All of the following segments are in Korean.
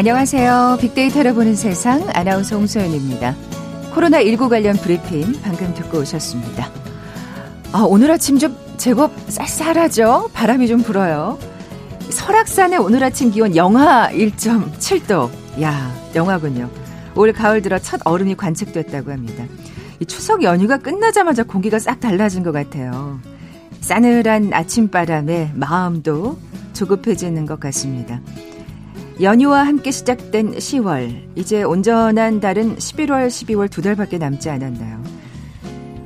안녕하세요. 빅데이터를 보는 세상 아나운서 홍소연입니다. 코로나19 관련 브리핑 방금 듣고 오셨습니다. 아, 오늘 아침 좀 제법 쌀쌀하죠? 바람이 좀 불어요. 설악산의 오늘 아침 기온 영하 1.7도. 야, 영하군요. 올 가을 들어 첫 얼음이 관측됐다고 합니다. 이 추석 연휴가 끝나자마자 공기가 싹 달라진 것 같아요. 싸늘한 아침바람에 마음도 조급해지는 것 같습니다. 연휴와 함께 시작된 10월, 이제 온전한 달은 11월, 12월 두 달밖에 남지 않았나요?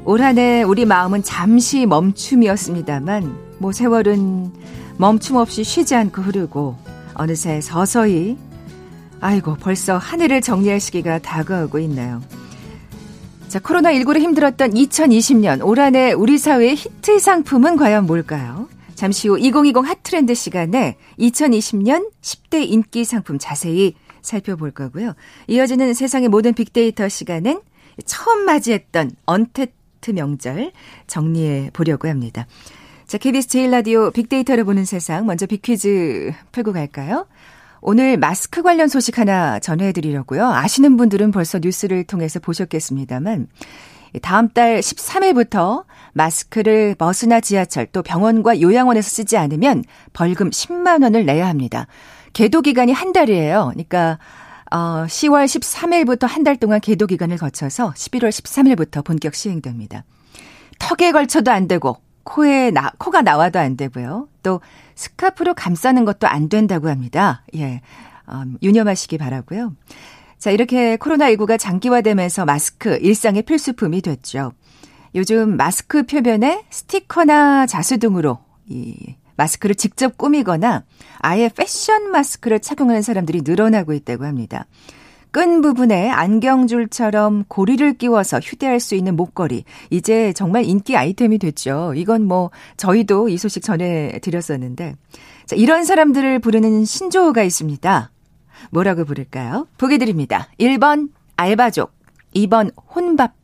올 한 해 우리 마음은 잠시 멈춤이었습니다만, 뭐 세월은 멈춤 없이 쉬지 않고 흐르고, 어느새 서서히, 아이고, 벌써 한 해를 정리할 시기가 다가오고 있나요? 자, 코로나19로 힘들었던 2020년, 올 한 해 우리 사회의 히트 상품은 과연 뭘까요? 잠시 후 2020 핫트렌드 시간에 2020년 10대 인기 상품 자세히 살펴볼 거고요. 이어지는 세상의 모든 빅데이터 시간엔 처음 맞이했던 언테트 명절 정리해 보려고 합니다. 자, KBS 제일라디오 빅데이터를 보는 세상 먼저 빅퀴즈 풀고 갈까요? 오늘 마스크 관련 소식 하나 전해드리려고요. 아시는 분들은 벌써 뉴스를 통해서 보셨겠습니다만 다음 달 13일부터 마스크를 버스나 지하철 또 병원과 요양원에서 쓰지 않으면 벌금 10만 원을 내야 합니다. 계도 기간이 한 달이에요. 그러니까 어 10월 13일부터 한 달 동안 계도 기간을 거쳐서 11월 13일부터 본격 시행됩니다. 턱에 걸쳐도 안 되고 코에 나, 코가 나와도 안 되고요. 또 스카프로 감싸는 것도 안 된다고 합니다. 예. 음, 유념하시기 바라고요. 자, 이렇게 코로나19가 장기화되면서 마스크 일상의 필수품이 됐죠. 요즘 마스크 표면에 스티커나 자수 등으로 이 마스크를 직접 꾸미거나 아예 패션 마스크를 착용하는 사람들이 늘어나고 있다고 합니다. 끈 부분에 안경줄처럼 고리를 끼워서 휴대할 수 있는 목걸이. 이제 정말 인기 아이템이 됐죠. 이건 뭐 저희도 이 소식 전해드렸었는데. 자, 이런 사람들을 부르는 신조어가 있습니다. 뭐라고 부를까요? 보기 드립니다. 1번 알바족, 2번 혼밥족,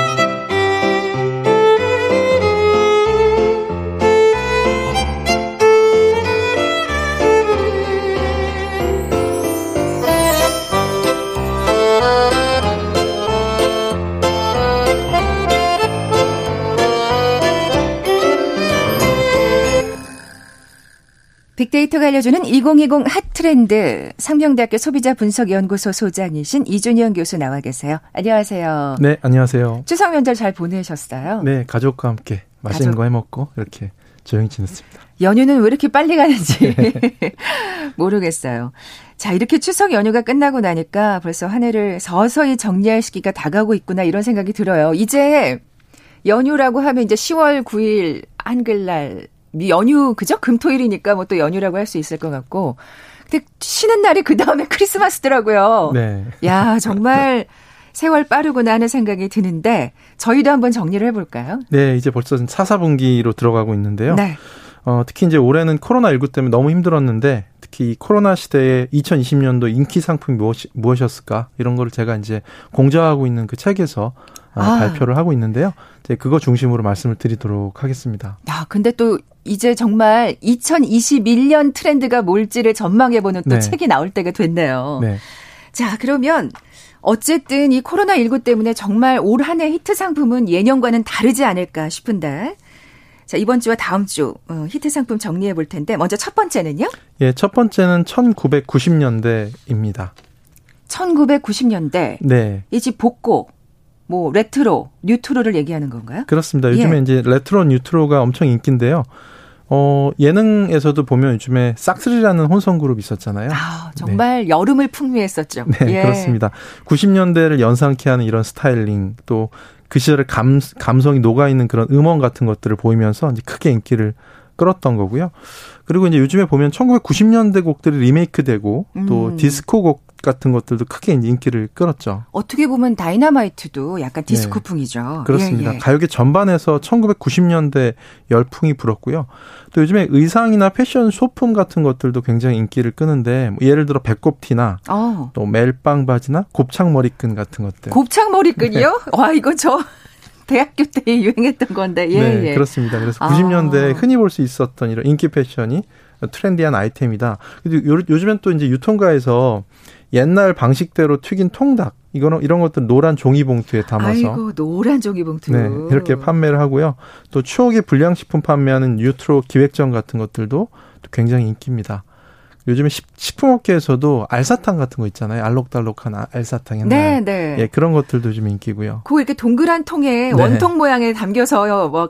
빅데이터가 알려주는 2020 핫트렌드 상명대학교 소비자분석연구소 소장이신 이준현 교수 나와 계세요. 안녕하세요. 네, 안녕하세요. 추석 명절 잘 보내셨어요? 네, 가족과 함께 맛있는 가족. 거 해먹고 이렇게 조용히 지냈습니다. 연휴는 왜 이렇게 빨리 가는지 모르겠어요. 자, 이렇게 추석 연휴가 끝나고 나니까 벌써 한 해를 서서히 정리할 시기가 다가오고 있구나 이런 생각이 들어요. 이제 연휴라고 하면 이제 10월 9일 한글날 연휴 그죠? 금토일이니까 뭐 또 연휴라고 할 수 있을 것 같고. 근데 쉬는 날이 그 다음에 크리스마스더라고요. 네. 야 정말 세월 빠르구나 하는 생각이 드는데 저희도 한번 정리를 해볼까요? 네, 이제 벌써 4, 4분기로 들어가고 있는데요. 네. 어, 특히 이제 올해는 코로나19 때문에 너무 힘들었는데 특히 코로나 시대에 2020년도 인기 상품이 무엇, 무엇이었을까 이런 거를 제가 이제 공저하고 있는 그 책에서 아. 발표를 하고 있는데요. 이제 그거 중심으로 말씀을 드리도록 하겠습니다. 야, 근데 또 이제 정말 2021년 트렌드가 뭘지를 전망해보는 또 네. 책이 나올 때가 됐네요. 네. 자, 그러면 어쨌든 이 코로나19 때문에 정말 올 한 해 히트 상품은 예년과는 다르지 않을까 싶은데. 자, 이번 주와 다음 주 어, 히트 상품 정리해 볼 텐데 먼저 첫 번째는요? 예, 첫 번째는 1990년대입니다. 1990년대. 네. 이집 복고 뭐 레트로, 뉴트로를 얘기하는 건가요? 그렇습니다. 요즘에 예. 이제 레트로, 뉴트로가 엄청 인기인데요. 어, 예능에서도 보면 요즘에 싹쓰리라는 혼성 그룹 있었잖아요. 아, 정말 네. 여름을 풍미했었죠. 네, 예. 그렇습니다. 90년대를 연상케 하는 이런 스타일링 또 그 시절의 감, 감성이 녹아있는 그런 음원 같은 것들을 보이면서 이제 크게 인기를 끌었던 거고요. 그리고 이제 요즘에 보면 1990년대 곡들이 리메이크되고 또 음. 디스코 곡 같은 것들도 크게 인기를 끌었죠. 어떻게 보면 다이너마이트도 약간 디스코풍이죠. 네. 그렇습니다. 예, 예. 가요계 전반에서 1990년대 열풍이 불었고요. 또 요즘에 의상이나 패션 소품 같은 것들도 굉장히 인기를 끄는데 뭐 예를 들어 배꼽티나 어. 또 멜빵 바지나 곱창 머리끈 같은 것들. 곱창 머리끈이요? 네. 와 이거 저 대학교 때 유행했던 건데. 예, 네, 예. 그렇습니다. 그래서 90년대 아. 흔히 볼 수 있었던 이런 인기 패션이 트렌디한 아이템이다. 요, 요즘엔 또 이제 유통가에서 옛날 방식대로 튀긴 통닭 이거는 이런 것들 노란 종이 봉투에 담아서 아이고 노란 종이 봉투 네, 이렇게 판매를 하고요. 또 추억의 불량식품 판매하는 뉴트로 기획전 같은 것들도 굉장히 인기입니다. 요즘에 식품업계에서도 알사탕 같은 거 있잖아요. 알록달록한 아, 알사탕 옛날. 네, 네. 예, 그런 것들도 좀 인기고요. 그 이렇게 동그란 통에 네. 원통 모양에 담겨서 뭐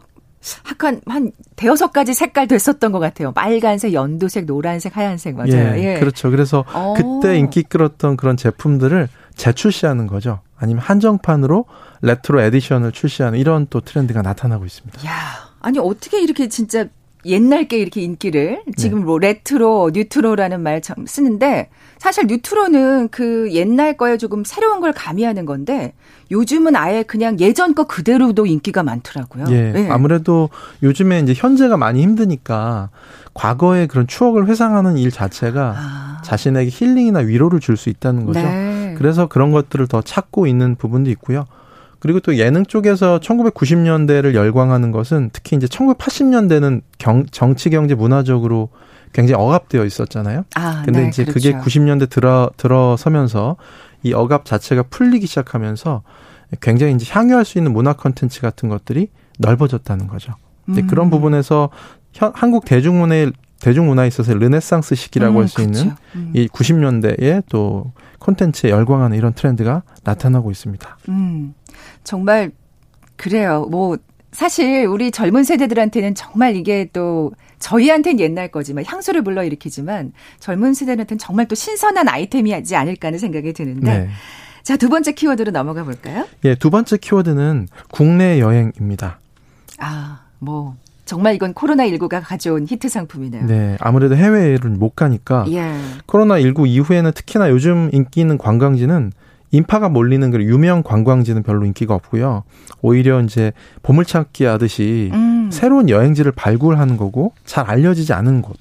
약간 한 대여섯 가지 색깔 됐었던 것 같아요. 빨간색, 연두색, 노란색, 하얀색 맞아요. 예, 예. 그렇죠. 그래서 오. 어. 그때 인기 끌었던 그런 제품들을 재출시하는 거죠. 아니면 한정판으로 레트로 에디션을 출시하는 이런 또 트렌드가 나타나고 있습니다. 야, 아니 어떻게 이렇게 진짜 옛날 게 이렇게 인기를 지금 네. 뭐 레트로, 뉴트로라는 말 참 쓰는데 사실 뉴트로는 그 옛날 거에 조금 새로운 걸 가미하는 건데 요즘은 아예 그냥 예전 거 그대로도 인기가 많더라고요. 예. 네. 아무래도 요즘에 이제 현재가 많이 힘드니까 과거의 그런 추억을 회상하는 일 자체가 아. 자신에게 힐링이나 위로를 줄 수 있다는 거죠. 네. 그래서 그런 것들을 더 찾고 있는 부분도 있고요. 그리고 또 예능 쪽에서 1990년대를 열광하는 것은 특히 이제 1980년대는 경, 정치, 경제, 문화적으로 굉장히 억압되어 있었잖아요. 아, 근데 네, 이제 그렇죠. 그게 90년대 들어 들어서면서 이 억압 자체가 풀리기 시작하면서 굉장히 이제 향유할 수 있는 문화 컨텐츠 같은 것들이 넓어졌다는 거죠. 근데 음. 그런 부분에서 현, 한국 대중문화의 대중문화에 있어서 르네상스 시기라고 음, 할수 있는 음. 이 90년대에 또 콘텐츠에 열광하는 이런 트렌드가 나타나고 있습니다. 음. 정말 그래요. 뭐 사실 우리 젊은 세대들한테는 정말 이게 또 저희한테는 옛날 거지만 향수를 불러일으키지만 젊은 세대한테는 정말 또 신선한 아이템이지 않을까 하는 생각이 드는데 네. 자, 두 번째 키워드로 넘어가 볼까요? 예, 두 번째 키워드는 국내 여행입니다. 아, 뭐 정말 이건 코로나19가 가져온 히트 상품이네요. 네. 아무래도 해외를 못 가니까 예. 코로나19 이후에는 특히나 요즘 인기 있는 관광지는 인파가 몰리는 그런 유명 관광지는 별로 인기가 없고요. 오히려 이제 보물찾기 하듯이 음. 새로운 여행지를 발굴하는 거고 잘 알려지지 않은 곳,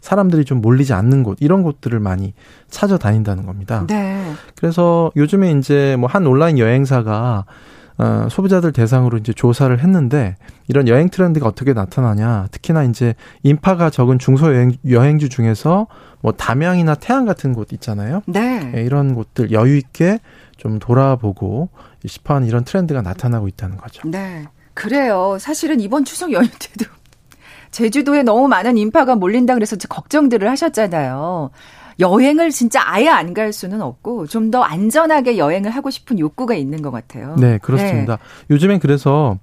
사람들이 좀 몰리지 않는 곳 이런 곳들을 많이 찾아다닌다는 겁니다. 네. 그래서 요즘에 이제 뭐 한 온라인 여행사가 어, 소비자들 대상으로 이제 조사를 했는데 이런 여행 트렌드가 어떻게 나타나냐. 특히나 이제 인파가 적은 중소 여행, 여행지 중에서 뭐 담양이나 태안 같은 곳 있잖아요. 네. 네 이런 곳들 여유 있게 좀 돌아보고 싶어하는 이런 트렌드가 나타나고 있다는 거죠. 네. 그래요. 사실은 이번 추석 연휴 때도 제주도에 너무 많은 인파가 몰린다 그래서 걱정들을 하셨잖아요. 여행을 진짜 아예 안 갈 수는 없고 좀 더 안전하게 여행을 하고 싶은 욕구가 있는 것 같아요. 네, 그렇습니다. 네. 요즘엔 그래서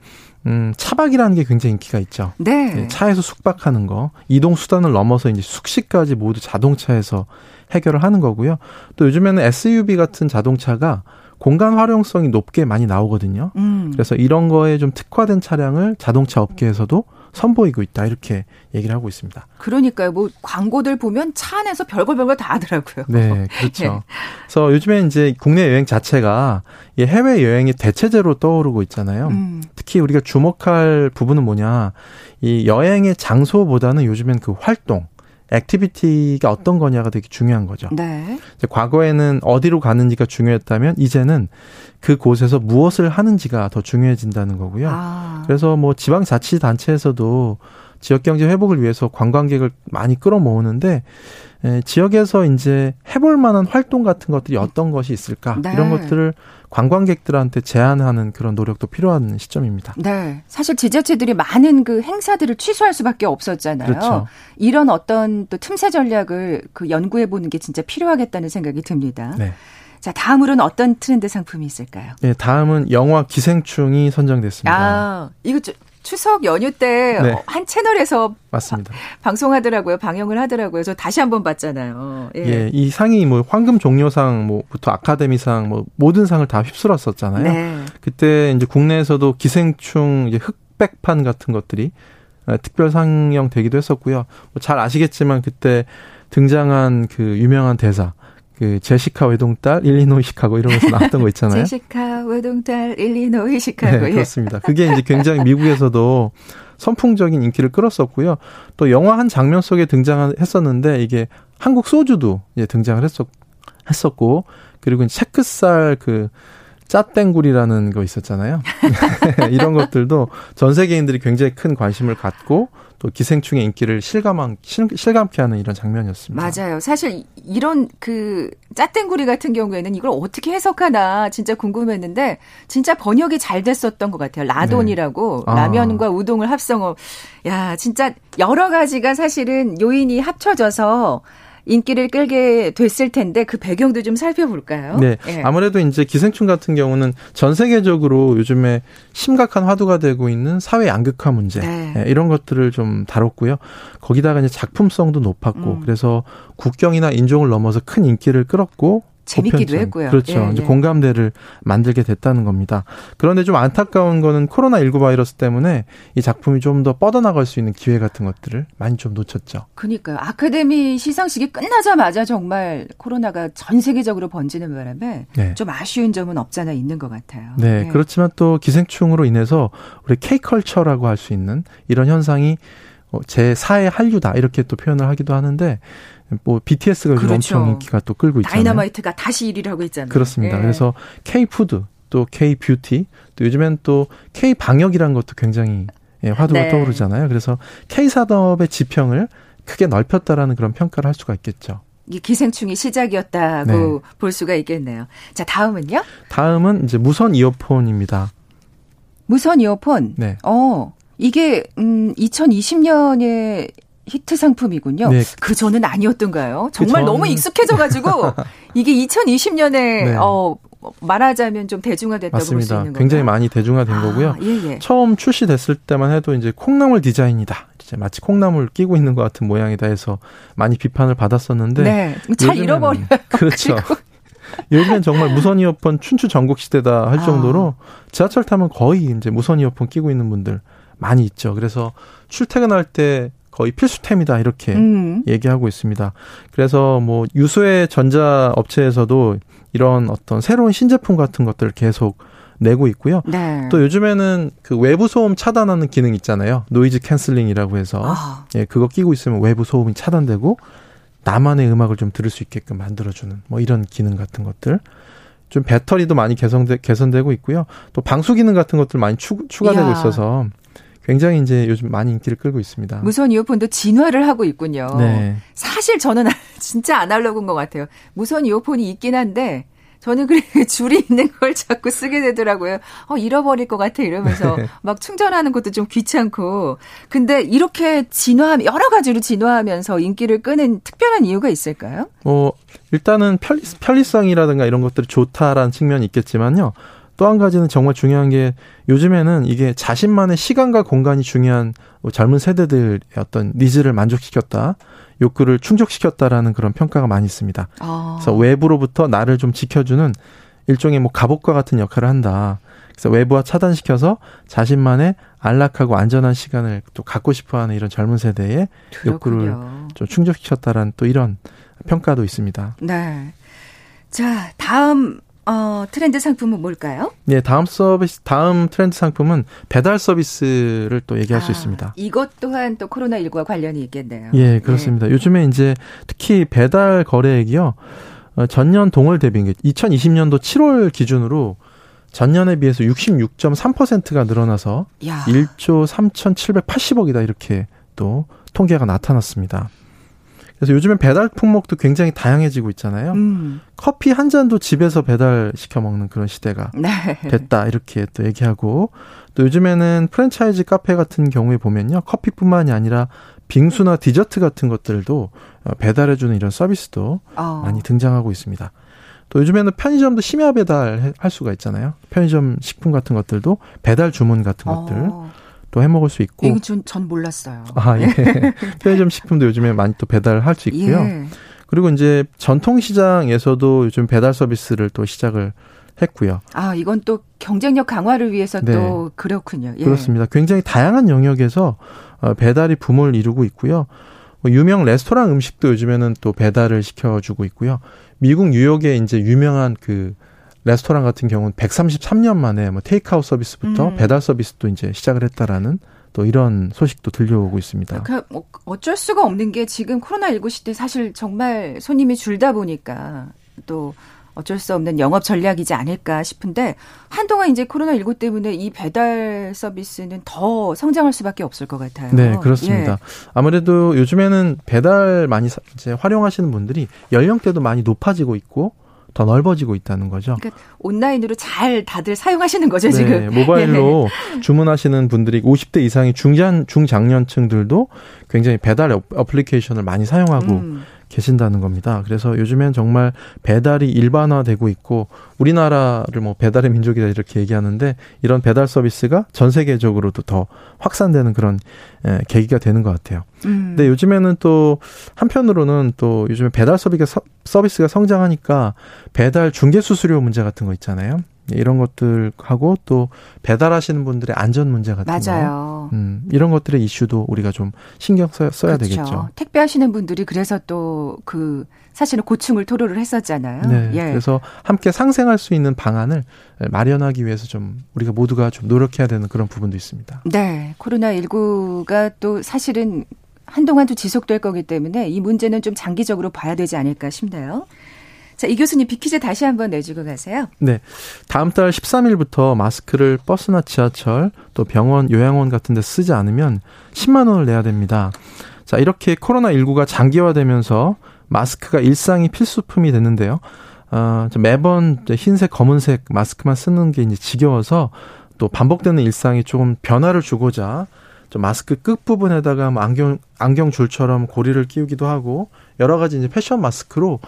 음, 차박이라는 게 굉장히 인기가 있죠. 네. 네. 차에서 숙박하는 거, 이동 수단을 넘어서 이제 숙식까지 모두 자동차에서 해결을 하는 거고요. 또 요즘에는 SUV 같은 자동차가 공간 활용성이 높게 많이 나오거든요. 음. 그래서 이런 거에 좀 특화된 차량을 자동차 업계에서도 선보이고 있다 이렇게 얘기를 하고 있습니다. 그러니까요. 뭐 광고들 보면 차 안에서 별걸 별걸 다 하더라고요. 네, 그렇죠. 네. 그래서 요즘에 이제 국내 여행 자체가 해외 여행이 대체제로 떠오르고 있잖아요. 음. 특히 우리가 주목할 부분은 뭐냐? 이 여행의 장소보다는 요즘엔 그 활동 activity가 어떤 거냐가 되게 중요한 거죠. 네. 과거에는 어디로 가는지가 중요했다면 이제는 그 곳에서 무엇을 하는지가 더 중요해진다는 거고요. 아. 그래서 뭐 지방자치단체에서도 지역 경제 회복을 위해서 관광객을 많이 끌어모으는데 에, 지역에서 이제 해볼 만한 활동 같은 것들이 어떤 것이 있을까 네. 이런 것들을 관광객들한테 제안하는 그런 노력도 필요한 시점입니다. 네. 사실 지자체들이 많은 그 행사들을 취소할 수밖에 없었잖아요. 그렇죠. 이런 어떤 또 틈새 전략을 그 연구해 보는 게 진짜 필요하겠다는 생각이 듭니다. 네. 자, 다음으로는 어떤 트렌드 상품이 있을까요? 네, 다음은 영화 기생충이 선정됐습니다. 아, 이거 추석 연휴 때한 네. 채널에서 맞습니다. 방송하더라고요. 방영을 하더라고요. 저 다시 한번 봤잖아요. 예. 예. 이 상이 뭐 황금 종려상 뭐부터 아카데미상 뭐 모든 상을 다 휩쓸었었잖아요. 네. 그때 이제 국내에서도 기생충 이제 흑백판 같은 것들이 어, 특별 상영 되기도 했었고요. 뭐 잘 아시겠지만 그때 등장한 그 유명한 대사 그 제시카 외동딸 일리노이 시카고 이러면서 나왔던 거 있잖아요. 제시카 외동딸 일리노이 시카고. 네, 그렇습니다. 그게 이제 굉장히 미국에서도 선풍적인 인기를 끌었었고요. 또 영화 한 장면 속에 등장했었는데 이게 한국 소주도 이제 등장을 했었 했었고 그리고 체크살 그 짜땡굴이라는 거 있었잖아요. 이런 것들도 전 세계인들이 굉장히 큰 관심을 갖고 또 기생충의 인기를 실감한 실감케 하는 이런 장면이었습니다. 맞아요. 사실 이런 그 짜땡구리 같은 경우에는 이걸 어떻게 해석하나 진짜 궁금했는데 진짜 번역이 잘 됐었던 것 같아요. 라돈이라고 네. 아. 라면과 우동을 합성어. 야 진짜 여러 가지가 사실은 요인이 합쳐져서 인기를 끌게 됐을 텐데 그 배경도 좀 살펴볼까요? 네. 네. 아무래도 이제 기생충 같은 경우는 전 세계적으로 요즘에 심각한 화두가 되고 있는 사회 양극화 문제 네. 네, 이런 것들을 좀 다뤘고요. 거기다가 이제 작품성도 높았고 음. 그래서 국경이나 인종을 넘어서 큰 인기를 끌었고 재밌기도 보편적. 했고요. 그렇죠. 예, 이제 예. 공감대를 만들게 됐다는 겁니다. 그런데 좀 안타까운 거는 코로나19 바이러스 때문에 이 작품이 좀 더 뻗어나갈 수 있는 기회 같은 것들을 많이 좀 놓쳤죠. 그러니까요. 아카데미 시상식이 끝나자마자 정말 코로나가 전 세계적으로 번지는 바람에 네. 좀 아쉬운 점은 없잖아 있는 것 같아요. 네. 네. 그렇지만 또 기생충으로 인해서 우리 K컬처라고 할 수 있는 이런 현상이 어, 제 4의 한류다 이렇게 또 표현을 하기도 하는데 뭐 BTS가 그렇죠. 엄청 인기가 또 끌고 있잖아요. 다이너마이트가 다시 1위를 하고 있잖아요. 그렇습니다. 예. 그래서 K food 또 K beauty 또 요즘엔 또 K 방역이라는 것도 굉장히 예, 화두가 네. 떠오르잖아요. 그래서 K 산업의 지평을 크게 넓혔다라는 그런 평가를 할 수가 있겠죠. 이 기생충이 시작이었다고 네. 볼 수가 있겠네요. 자, 다음은요? 다음은 이제 무선 이어폰입니다. 무선 이어폰? 네. 어, 이게, 음, 2020년에 히트 상품이군요. 네. 그 전은 아니었던가요? 정말 그 전... 너무 익숙해져가지고 이게 2020년에 네. 어 말하자면 좀 대중화됐다고 볼 수 있는 거예요. 굉장히 많이 대중화된 아, 거고요. 예, 예. 처음 출시됐을 때만 해도 이제 콩나물 디자인이다. 이제 마치 콩나물 끼고 있는 것 같은 모양이다 해서 많이 비판을 받았었는데 네. 잘 잃어버려요. 그렇죠. 요즘엔 정말 무선 이어폰 춘추 전국 시대다 할 아. 정도로 아. 지하철 타면 거의 이제 무선 이어폰 끼고 있는 분들 많이 있죠. 그래서 출퇴근할 때 거의 필수템이다 이렇게 음. 얘기하고 있습니다. 그래서 뭐 유수의 전자 업체에서도 이런 어떤 새로운 신제품 같은 것들을 계속 내고 있고요. 네. 또 요즘에는 그 외부 소음 차단하는 기능 있잖아요. noise cancelling이라고 해서 아. 예, 그거 끼고 있으면 외부 소음이 차단되고 나만의 음악을 좀 들을 수 있게끔 만들어주는 뭐 이런 기능 같은 것들. 좀 배터리도 많이 개선되, 개선되고 있고요. 또 방수 기능 같은 것들 많이 추, 추가되고 야. 있어서 굉장히 이제 요즘 많이 인기를 끌고 있습니다. 무선 이어폰도 진화를 하고 있군요. 네. 사실 저는 진짜 아날로그인 것 같아요. 무선 이어폰이 있긴 한데 저는 그래 줄이 있는 걸 자꾸 쓰게 되더라고요. 어 잃어버릴 것 같아 이러면서 네. 막 충전하는 것도 좀 귀찮고. 근데 이렇게 진화 여러 가지로 진화하면서 인기를 끄는 특별한 이유가 있을까요? 뭐 일단은 편리, 편리성이라든가 이런 것들이 좋다라는 측면이 있겠지만요. 또 한 가지는 정말 중요한 게 요즘에는 이게 자신만의 시간과 공간이 중요한 뭐 젊은 세대들의 어떤 needs를 만족시켰다. 욕구를 충족시켰다라는 그런 평가가 많이 있습니다. 아. 그래서 외부로부터 나를 좀 지켜주는 일종의 뭐 갑옷과 같은 역할을 한다. 그래서 외부와 차단시켜서 자신만의 안락하고 안전한 시간을 또 갖고 싶어하는 이런 젊은 세대의 그렇군요. 욕구를 좀 충족시켰다라는 또 이런 평가도 있습니다. 네. 자, 다음 어, 트렌드 상품은 뭘까요? 네, 다음 서비스, 다음 트렌드 상품은 배달 서비스를 또 얘기할 아, 수 있습니다. 이것 또한 또 코로나19와 관련이 있겠네요. 예, 그렇습니다. 네. 요즘에 이제 특히 배달 거래액이요, 어, 전년 동월 대비, 2020년도 7월 기준으로 전년에 비해서 66.3%가 늘어나서 야. 1조 3,780억이다 이렇게 또 통계가 나타났습니다. 그래서 요즘엔 배달 품목도 굉장히 다양해지고 있잖아요. 음. 커피 한 잔도 집에서 배달 시켜 먹는 그런 시대가 네. 됐다 이렇게 또 얘기하고 또 요즘에는 프랜차이즈 카페 같은 경우에 보면요 커피뿐만이 아니라 빙수나 디저트 같은 것들도 어, 배달해주는 이런 서비스도 어. 많이 등장하고 있습니다. 또 요즘에는 편의점도 심야 배달 할 수가 있잖아요. 편의점 식품 같은 것들도 배달 주문 같은 것들 어. 또 해먹을 수 있고. 이거 전, 전 몰랐어요. 아, 예. 편의점 식품도 요즘에 많이 또 배달할 수 있고요. 예. 그리고 이제 전통시장에서도 요즘 배달 서비스를 또 시작을 했고요. 아, 이건 또 경쟁력 강화를 위해서 네. 또 그렇군요. 예. 그렇습니다. 굉장히 다양한 영역에서 어, 배달이 붐을 이루고 있고요. 뭐 유명 레스토랑 음식도 요즘에는 또 배달을 시켜주고 있고요. 미국 뉴욕에 이제 유명한 그 레스토랑 같은 경우는 133년 만에 뭐 테이크아웃 서비스부터 음. 배달 서비스도 이제 시작을 했다라는 또 이런 소식도 들려오고 있습니다. 그뭐 어쩔 수가 없는 게 지금 코로나19 시대 사실 정말 손님이 줄다 보니까 또 어쩔 수 없는 영업 전략이지 않을까 싶은데 한동안 이제 코로나19 때문에 이 배달 서비스는 더 성장할 수밖에 없을 것 같아요. 네, 그렇습니다. 예. 아무래도 요즘에는 배달 많이 이제 활용하시는 분들이 연령대도 많이 높아지고 있고 더 넓어지고 있다는 거죠. 그러니까 온라인으로 잘 다들 사용하시는 거죠, 지금. 네, 모바일로 예. 주문하시는 분들이 50대 이상의 중장 중장년층들도 굉장히 배달 어플리케이션을 많이 사용하고 음. 계신다는 겁니다. 그래서 요즘엔 정말 배달이 일반화되고 있고 우리나라를 뭐 배달의 민족이다 이렇게 얘기하는데 이런 배달 서비스가 전 세계적으로도 더 확산되는 그런 예, 계기가 되는 것 같아요. 음. 근데 요즘에는 또 한편으로는 또 요즘에 배달 서비스가 서비스가 성장하니까 배달 중개 수수료 문제 같은 거 있잖아요. 이런 것들하고 또 배달하시는 분들의 안전 문제 같은 맞아요. 거, 음, 이런 것들의 이슈도 우리가 좀 신경 써야, 써야 그렇죠. 되겠죠. 택배하시는 분들이 그래서 또 그 사실은 고충을 토로를 했었잖아요. 네, 예. 그래서 함께 상생할 수 있는 방안을 마련하기 위해서 좀 우리가 모두가 좀 노력해야 되는 그런 부분도 있습니다. 네, 코로나 19가 또 사실은 한동안도 지속될 거기 때문에 이 문제는 좀 장기적으로 봐야 되지 않을까 싶네요. 자, 이 교수님 비키즈 다시 한번 내주고 가세요. 네. 다음 달 13일부터 마스크를 버스나 지하철 또 병원, 요양원 같은 데 쓰지 않으면 10만 원을 내야 됩니다. 자, 이렇게 코로나19가 장기화되면서 마스크가 일상이 필수품이 됐는데요. 어, 매번 흰색, 검은색 마스크만 쓰는 게 이제 지겨워서 또 반복되는 일상이 조금 변화를 주고자 좀 마스크 끝 부분에다가 뭐 안경 안경 줄처럼 고리를 끼우기도 하고 여러 가지 이제 패션 마스크로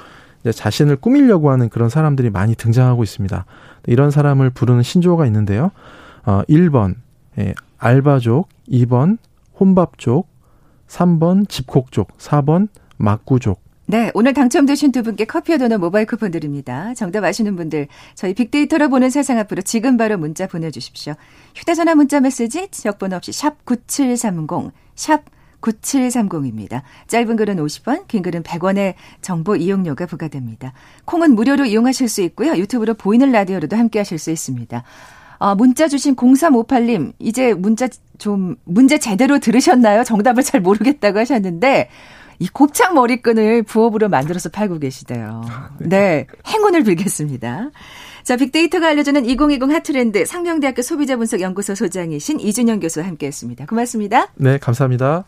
자신을 꾸미려고 하는 그런 사람들이 많이 등장하고 있습니다. 이런 사람을 부르는 신조어가 있는데요. 어, 1번, 예, 알바족, 2번, 혼밥족, 3번, 집콕족, 4번, 막구족. 네, 오늘 당첨되신 두 분께 커피와 도넛 모바일 쿠폰 드립니다. 정답 아시는 분들 저희 빅데이터로 보는 세상 앞으로 지금 바로 문자 보내주십시오. 휴대전화 문자 메시지 지역번호 없이 샵 9730, 샵 9730입니다. 짧은 글은 50원, 긴 글은 100원의 정보 이용료가 부과됩니다. 콩은 무료로 이용하실 수 있고요. 유튜브로 보이는 라디오로도 함께 하실 수 있습니다. 어, 문자 주신 0358님, 이제 문자 좀, 문제 제대로 들으셨나요? 정답을 잘 모르겠다고 하셨는데, 이 곱창 머리끈을 부업으로 만들어서 팔고 계시대요. 네. 행운을 빌겠습니다. 자, 빅데이터가 알려주는 2020 핫트렌드 상명대학교 소비자분석연구소 소장이신 이준영 교수와 함께 했습니다. 고맙습니다. 네, 감사합니다.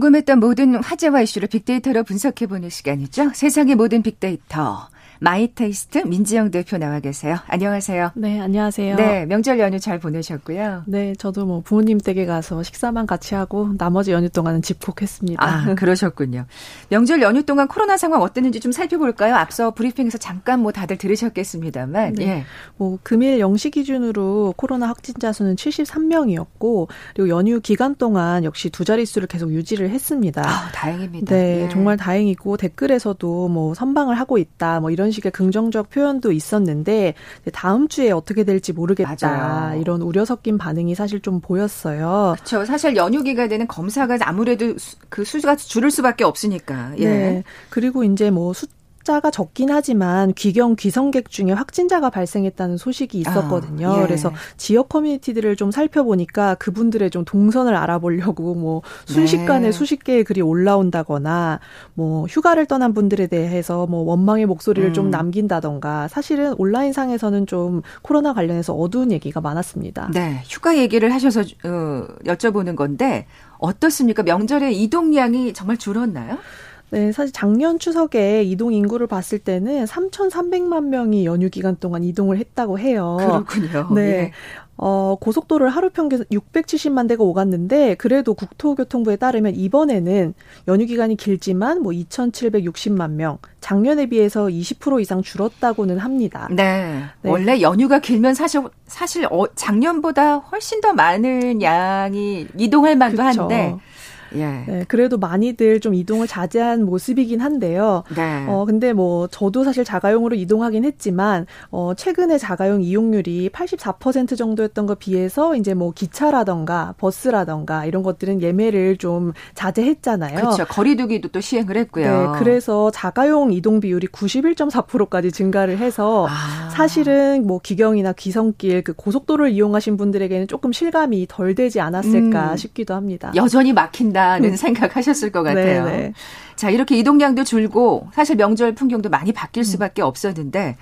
궁금했던 모든 화제와 이슈를 빅데이터로 분석해보는 시간이죠. 세상의 모든 빅데이터. 마이테이스트 민지영 대표 나와 계세요. 안녕하세요. 네, 안녕하세요. 네, 명절 연휴 잘 보내셨고요. 네, 저도 뭐 부모님 댁에 가서 식사만 같이 하고 나머지 연휴 동안은 집콕했습니다. 아, 그러셨군요. 명절 연휴 동안 코로나 상황 어땠는지 좀 살펴볼까요? 앞서 브리핑에서 잠깐 뭐 다들 들으셨겠습니다만. 네. 예. 뭐 금일 0시 기준으로 코로나 확진자 수는 73명이었고 그리고 연휴 기간 동안 역시 두 자릿수를 계속 유지를 했습니다. 아, 다행입니다. 네, 예. 정말 다행이고 댓글에서도 뭐 선방을 하고 있다 뭐 이런 이런 식의 긍정적 표현도 있었는데 다음 주에 어떻게 될지 모르겠다 맞아요. 이런 우려 섞인 반응이 사실 좀 보였어요. 그렇죠. 사실 연휴 기간에는 검사가 아무래도 그 수가 줄을 수밖에 없으니까. 예. 네. 그리고 이제 뭐 숫. 숫자가 적긴 하지만 귀경 귀성객 중에 확진자가 발생했다는 소식이 있었거든요. 아, 예. 그래서 지역 커뮤니티들을 좀 살펴보니까 그분들의 좀 동선을 알아보려고 뭐 순식간에 네. 수십 개의 글이 올라온다거나 뭐 휴가를 떠난 분들에 대해서 뭐 원망의 목소리를 음. 좀 남긴다던가 사실은 온라인 상에서는 좀 코로나 관련해서 어두운 얘기가 많았습니다. 네, 휴가 얘기를 하셔서 어, 여쭤보는 건데 어떻습니까? 명절에 이동량이 정말 줄었나요? 네, 사실 작년 추석에 이동 인구를 봤을 때는 3,300만 명이 연휴 기간 동안 이동을 했다고 해요. 그렇군요. 네. 예. 어, 고속도로를 하루 평균 670만 대가 오갔는데 그래도 국토교통부에 따르면 이번에는 연휴 기간이 길지만 뭐 2,760만 명, 작년에 비해서 20% 이상 줄었다고는 합니다. 네. 네. 원래 연휴가 길면 사실 사실 어, 작년보다 훨씬 더 많은 양이 이동할 만도 그쵸. 한데 예. 네, 그래도 많이들 좀 이동을 자제한 모습이긴 한데요. 네. 어, 근데 뭐 저도 사실 자가용으로 이동하긴 했지만 어, 최근에 자가용 이용률이 84% 정도였던 거 비해서 이제 뭐 기차라던가 버스라던가 이런 것들은 예매를 좀 자제했잖아요. 그렇죠. 거리두기도 또 시행을 했고요. 네, 그래서 자가용 이동 비율이 91.4%까지 증가를 해서 아. 사실은 뭐 기경이나 귀성길 그 고속도로를 이용하신 분들에게는 조금 실감이 덜 되지 않았을까 음. 싶기도 합니다. 여전히 막힌다. 있다는 음. 생각하셨을 것 같아요. 네네. 네. 자, 이렇게 이동량도 줄고 사실 명절 풍경도 많이 바뀔 음. 수밖에 없었는데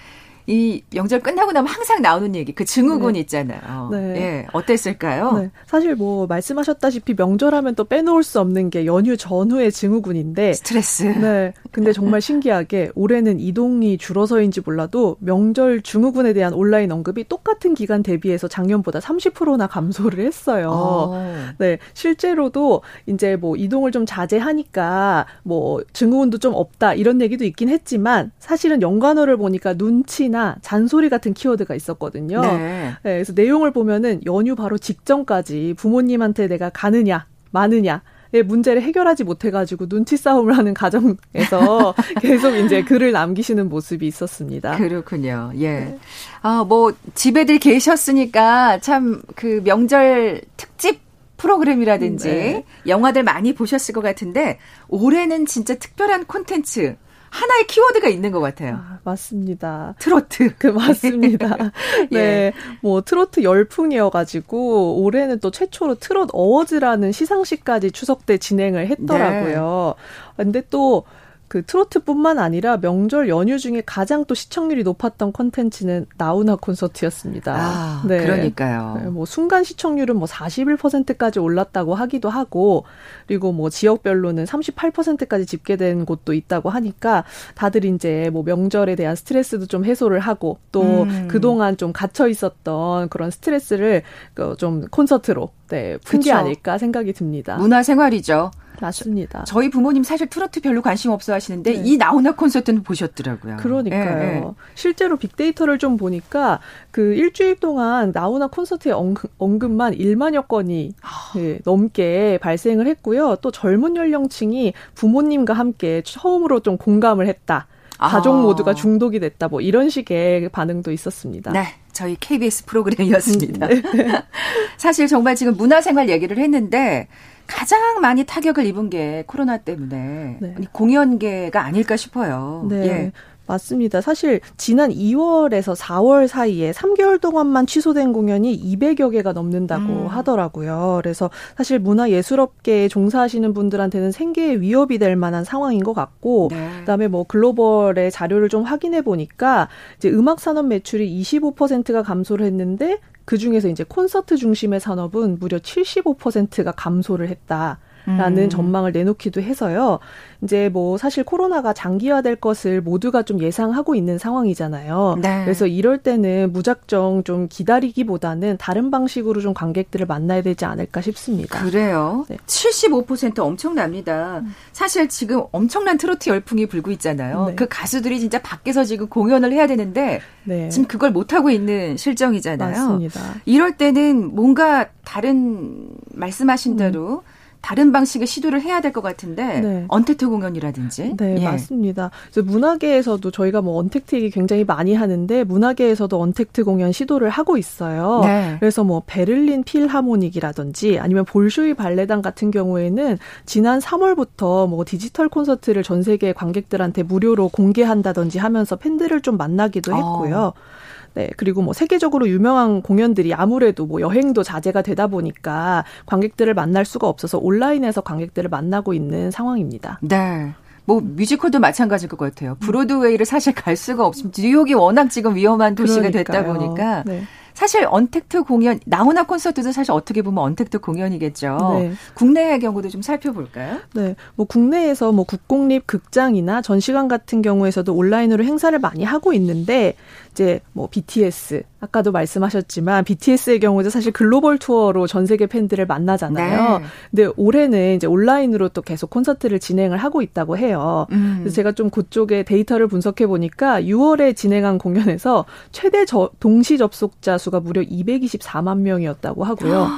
이 명절 끝나고 나면 항상 나오는 얘기, 그 증후군 네. 있잖아요. 네. 예, 어땠을까요? 네. 사실 뭐 말씀하셨다시피 명절하면 또 빼놓을 수 없는 게 연휴 전후의 증후군인데 스트레스. 네. 근데 정말 신기하게 올해는 이동이 줄어서인지 몰라도 명절 증후군에 대한 온라인 언급이 똑같은 기간 대비해서 작년보다 30%나 감소를 했어요. 어. 네. 실제로도 이제 뭐 이동을 좀 자제하니까 뭐 증후군도 좀 없다 이런 얘기도 있긴 했지만 사실은 연관어를 보니까 눈치나 비난이나 잔소리 같은 키워드가 있었거든요. 네. 네, 그래서 내용을 보면은 연휴 바로 직전까지 부모님한테 내가 가느냐, 마느냐, 의 문제를 해결하지 못해가지고 눈치 싸움을 하는 가정에서 계속 이제 글을 남기시는 모습이 있었습니다. 그렇군요. 예. 네. 아, 뭐, 집에들 계셨으니까 참 그 명절 특집 프로그램이라든지 네. 영화들 많이 보셨을 것 같은데 올해는 진짜 특별한 콘텐츠 하나의 키워드가 있는 것 같아요. 아, 맞습니다. 트로트. 그 맞습니다. 예. 네, 뭐 트로트 열풍이어 가지고 올해는 또 최초로 트롯 어워즈라는 시상식까지 추석 때 진행을 했더라고요. 네. 근데 또 그 트로트뿐만 아니라 명절 연휴 중에 가장 또 시청률이 높았던 콘텐츠는 나우나 콘서트였습니다. 아, 네. 그러니까요. 네, 뭐 순간 시청률은 뭐 41%까지 올랐다고 하기도 하고 그리고 뭐 지역별로는 38%까지 집계된 곳도 있다고 하니까 다들 이제 뭐 명절에 대한 스트레스도 좀 해소를 하고 또 음. 그동안 좀 갇혀 있었던 그런 스트레스를 그좀 콘서트로 네, 푼게 아닐까 생각이 듭니다. 문화 생활이죠. 맞습니다. 저희 부모님 사실 트로트 별로 관심 없어 하시는데 네. 이 나훈아 콘서트는 보셨더라고요. 그러니까요. 네, 네. 실제로 빅데이터를 좀 보니까 그 일주일 동안 나훈아 콘서트의 언급, 만 1만여 건이 네, 넘게 발생을 했고요. 또 젊은 연령층이 부모님과 함께 처음으로 좀 공감을 했다. 가족 아. 모두가 중독이 됐다. 뭐 이런 식의 반응도 있었습니다. 네. 저희 KBS 프로그램이었습니다. 음, 네. 사실 정말 지금 문화생활 얘기를 했는데 가장 많이 타격을 입은 게 코로나 때문에 네. 공연계가 아닐까 싶어요. 네. 예. 맞습니다. 사실 지난 2월에서 4월 사이에 3개월 동안만 취소된 공연이 200여 개가 넘는다고 음. 하더라고요. 그래서 사실 문화예술업계에 종사하시는 분들한테는 생계에 위협이 될 만한 상황인 것 같고 네. 그다음에 뭐 글로벌의 자료를 좀 확인해 보니까 이제 음악 산업 매출이 25%가 감소를 했는데 그 중에서 이제 콘서트 중심의 산업은 무려 75%가 감소를 했다. 라는 음. 전망을 내놓기도 해서요. 이제 뭐 사실 코로나가 장기화될 것을 모두가 좀 예상하고 있는 상황이잖아요. 네. 그래서 이럴 때는 무작정 좀 기다리기보다는 다른 방식으로 좀 관객들을 만나야 되지 않을까 싶습니다. 그래요. 네. 75% 엄청납니다. 음. 사실 지금 엄청난 트로트 열풍이 불고 있잖아요. 네. 그 가수들이 진짜 밖에서 지금 공연을 해야 되는데 네. 지금 그걸 못 하고 있는 실정이잖아요. 맞습니다. 이럴 때는 뭔가 다른 말씀하신 대로 음. 다른 방식의 시도를 해야 될 것 같은데 네. 언택트 공연이라든지 네 예. 맞습니다. 그래서 문화계에서도 저희가 뭐 언택트 얘기 굉장히 많이 하는데 문화계에서도 언택트 공연 시도를 하고 있어요. 네. 그래서 뭐 베를린 필하모닉이라든지 아니면 볼쇼이 발레단 같은 경우에는 지난 3월부터 뭐 디지털 콘서트를 전 세계 관객들한테 무료로 공개한다든지 하면서 팬들을 좀 만나기도 했고요. 어. 네, 그리고 뭐 세계적으로 유명한 공연들이 아무래도 뭐 여행도 자제가 되다 보니까 관객들을 만날 수가 없어서 온라인에서 관객들을 만나고 있는 상황입니다. 네. 뭐 뮤지컬도 마찬가지일 것 같아요. 브로드웨이를 사실 갈 수가 없으면 뉴욕이 워낙 지금 위험한 도시가 그러니까요. 됐다 보니까 네. 사실 언택트 공연 나훈아 콘서트도 사실 어떻게 보면 언택트 공연이겠죠. 네. 국내의 경우도 좀 살펴볼까요? 네. 뭐 국내에서 뭐 국공립 극장이나 전시관 같은 경우에서도 온라인으로 행사를 많이 하고 있는데 이제 뭐 BTS 아까도 말씀하셨지만 BTS의 경우도 사실 글로벌 투어로 전 세계 팬들을 만나잖아요. 네. 근데 올해는 이제 온라인으로 또 계속 콘서트를 진행을 하고 있다고 해요. 음. 그래서 제가 좀 그쪽에 데이터를 분석해 보니까 6월에 진행한 공연에서 최대 저, 동시 접속자 수가 무려 224만 명이었다고 하고요.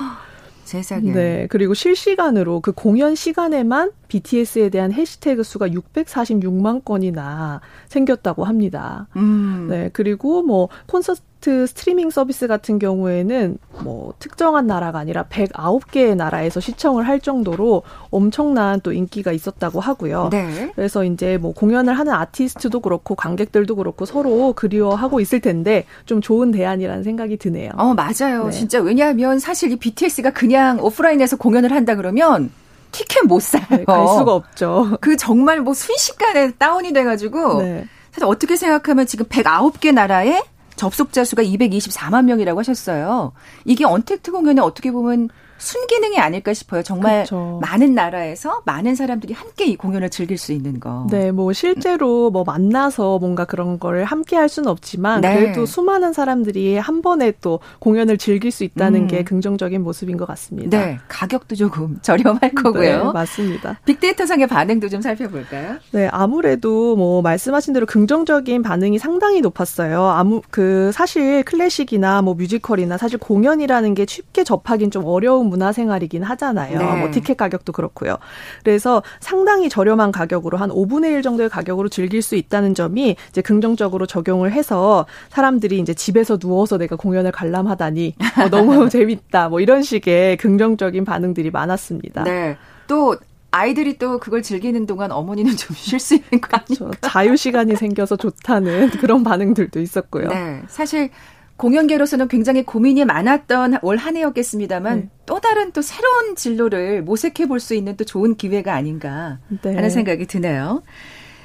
세상에. 네. 그리고 실시간으로 그 공연 시간에만 BTS에 대한 해시태그 수가 646만 건이나 생겼다고 합니다. 음. 네. 그리고 뭐 콘서트 콘텐츠 스트리밍 서비스 같은 경우에는 뭐 특정한 나라가 아니라 109개의 나라에서 시청을 할 정도로 엄청난 또 인기가 있었다고 하고요. 네. 그래서 이제 뭐 공연을 하는 아티스트도 그렇고 관객들도 그렇고 서로 그리워하고 있을 텐데 좀 좋은 대안이라는 생각이 드네요. 어, 맞아요. 네. 진짜 왜냐하면 사실 이 BTS가 그냥 오프라인에서 공연을 한다 그러면 티켓 못 사요. 네, 갈 수가 없죠. 그 정말 뭐 순식간에 다운이 돼가지고 네. 사실 어떻게 생각하면 지금 109개 나라에 접속자 수가 224만 명이라고 하셨어요. 이게 언택트 공연에 어떻게 보면 순기능이 아닐까 싶어요. 정말 그렇죠. 많은 나라에서 많은 사람들이 함께 이 공연을 즐길 수 있는 거. 네, 뭐 실제로 뭐 만나서 뭔가 그런 걸 함께 할 수는 없지만 네. 그래도 수많은 사람들이 한 번에 또 공연을 즐길 수 있다는 음. 게 긍정적인 모습인 것 같습니다. 네, 가격도 조금 저렴할 거고요. 네, 맞습니다. 빅데이터상의 반응도 좀 살펴볼까요? 네, 아무래도 뭐 말씀하신 대로 긍정적인 반응이 상당히 높았어요. 아무 그 사실 클래식이나 뭐 뮤지컬이나 사실 공연이라는 게 쉽게 접하기는 좀 어려운 문화생활이긴 하잖아요. 네. 뭐 티켓 가격도 그렇고요. 그래서 상당히 저렴한 가격으로 한 5분의 1 정도의 가격으로 즐길 수 있다는 점이 이제 긍정적으로 적용을 해서 사람들이 이제 집에서 누워서 내가 공연을 관람하다니 어, 너무 재밌다. 뭐 이런 식의 긍정적인 반응들이 많았습니다. 네. 또 아이들이 또 그걸 즐기는 동안 어머니는 좀 쉴 수 있는 거 아니에요? 그렇죠. 자유 시간이 생겨서 좋다는 그런 반응들도 있었고요. 네. 사실 공연계로서는 굉장히 고민이 많았던 올 한 해였겠습니다만 네. 또 다른 또 새로운 진로를 모색해 볼 수 있는 또 좋은 기회가 아닌가 네. 하는 생각이 드네요.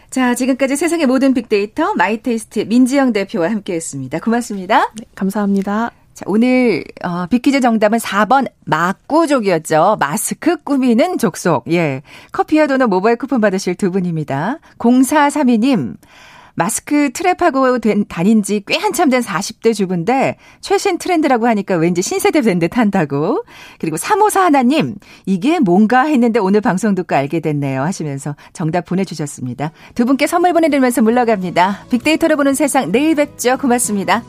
자, 지금까지 세상의 모든 빅데이터 마이테이스트 민지영 대표와 함께 했습니다. 고맙습니다. 네, 감사합니다. 자, 오늘 어, 빅퀴즈 정답은 4번 마꾸족이었죠. 마스크 꾸미는 족속. 예. 커피와 도넛 모바일 쿠폰 받으실 두 분입니다. 0432님. 마스크 트랩하고 된, 다닌 지 꽤 한참 된 40대 주부인데 최신 트렌드라고 하니까 왠지 신세대 된 듯 한다고. 그리고 3호사 하나님, 이게 뭔가 했는데 오늘 방송 듣고 알게 됐네요. 하시면서 정답 보내주셨습니다. 두 분께 선물 보내드리면서 물러갑니다. 빅데이터로 보는 세상 내일 뵙죠. 고맙습니다.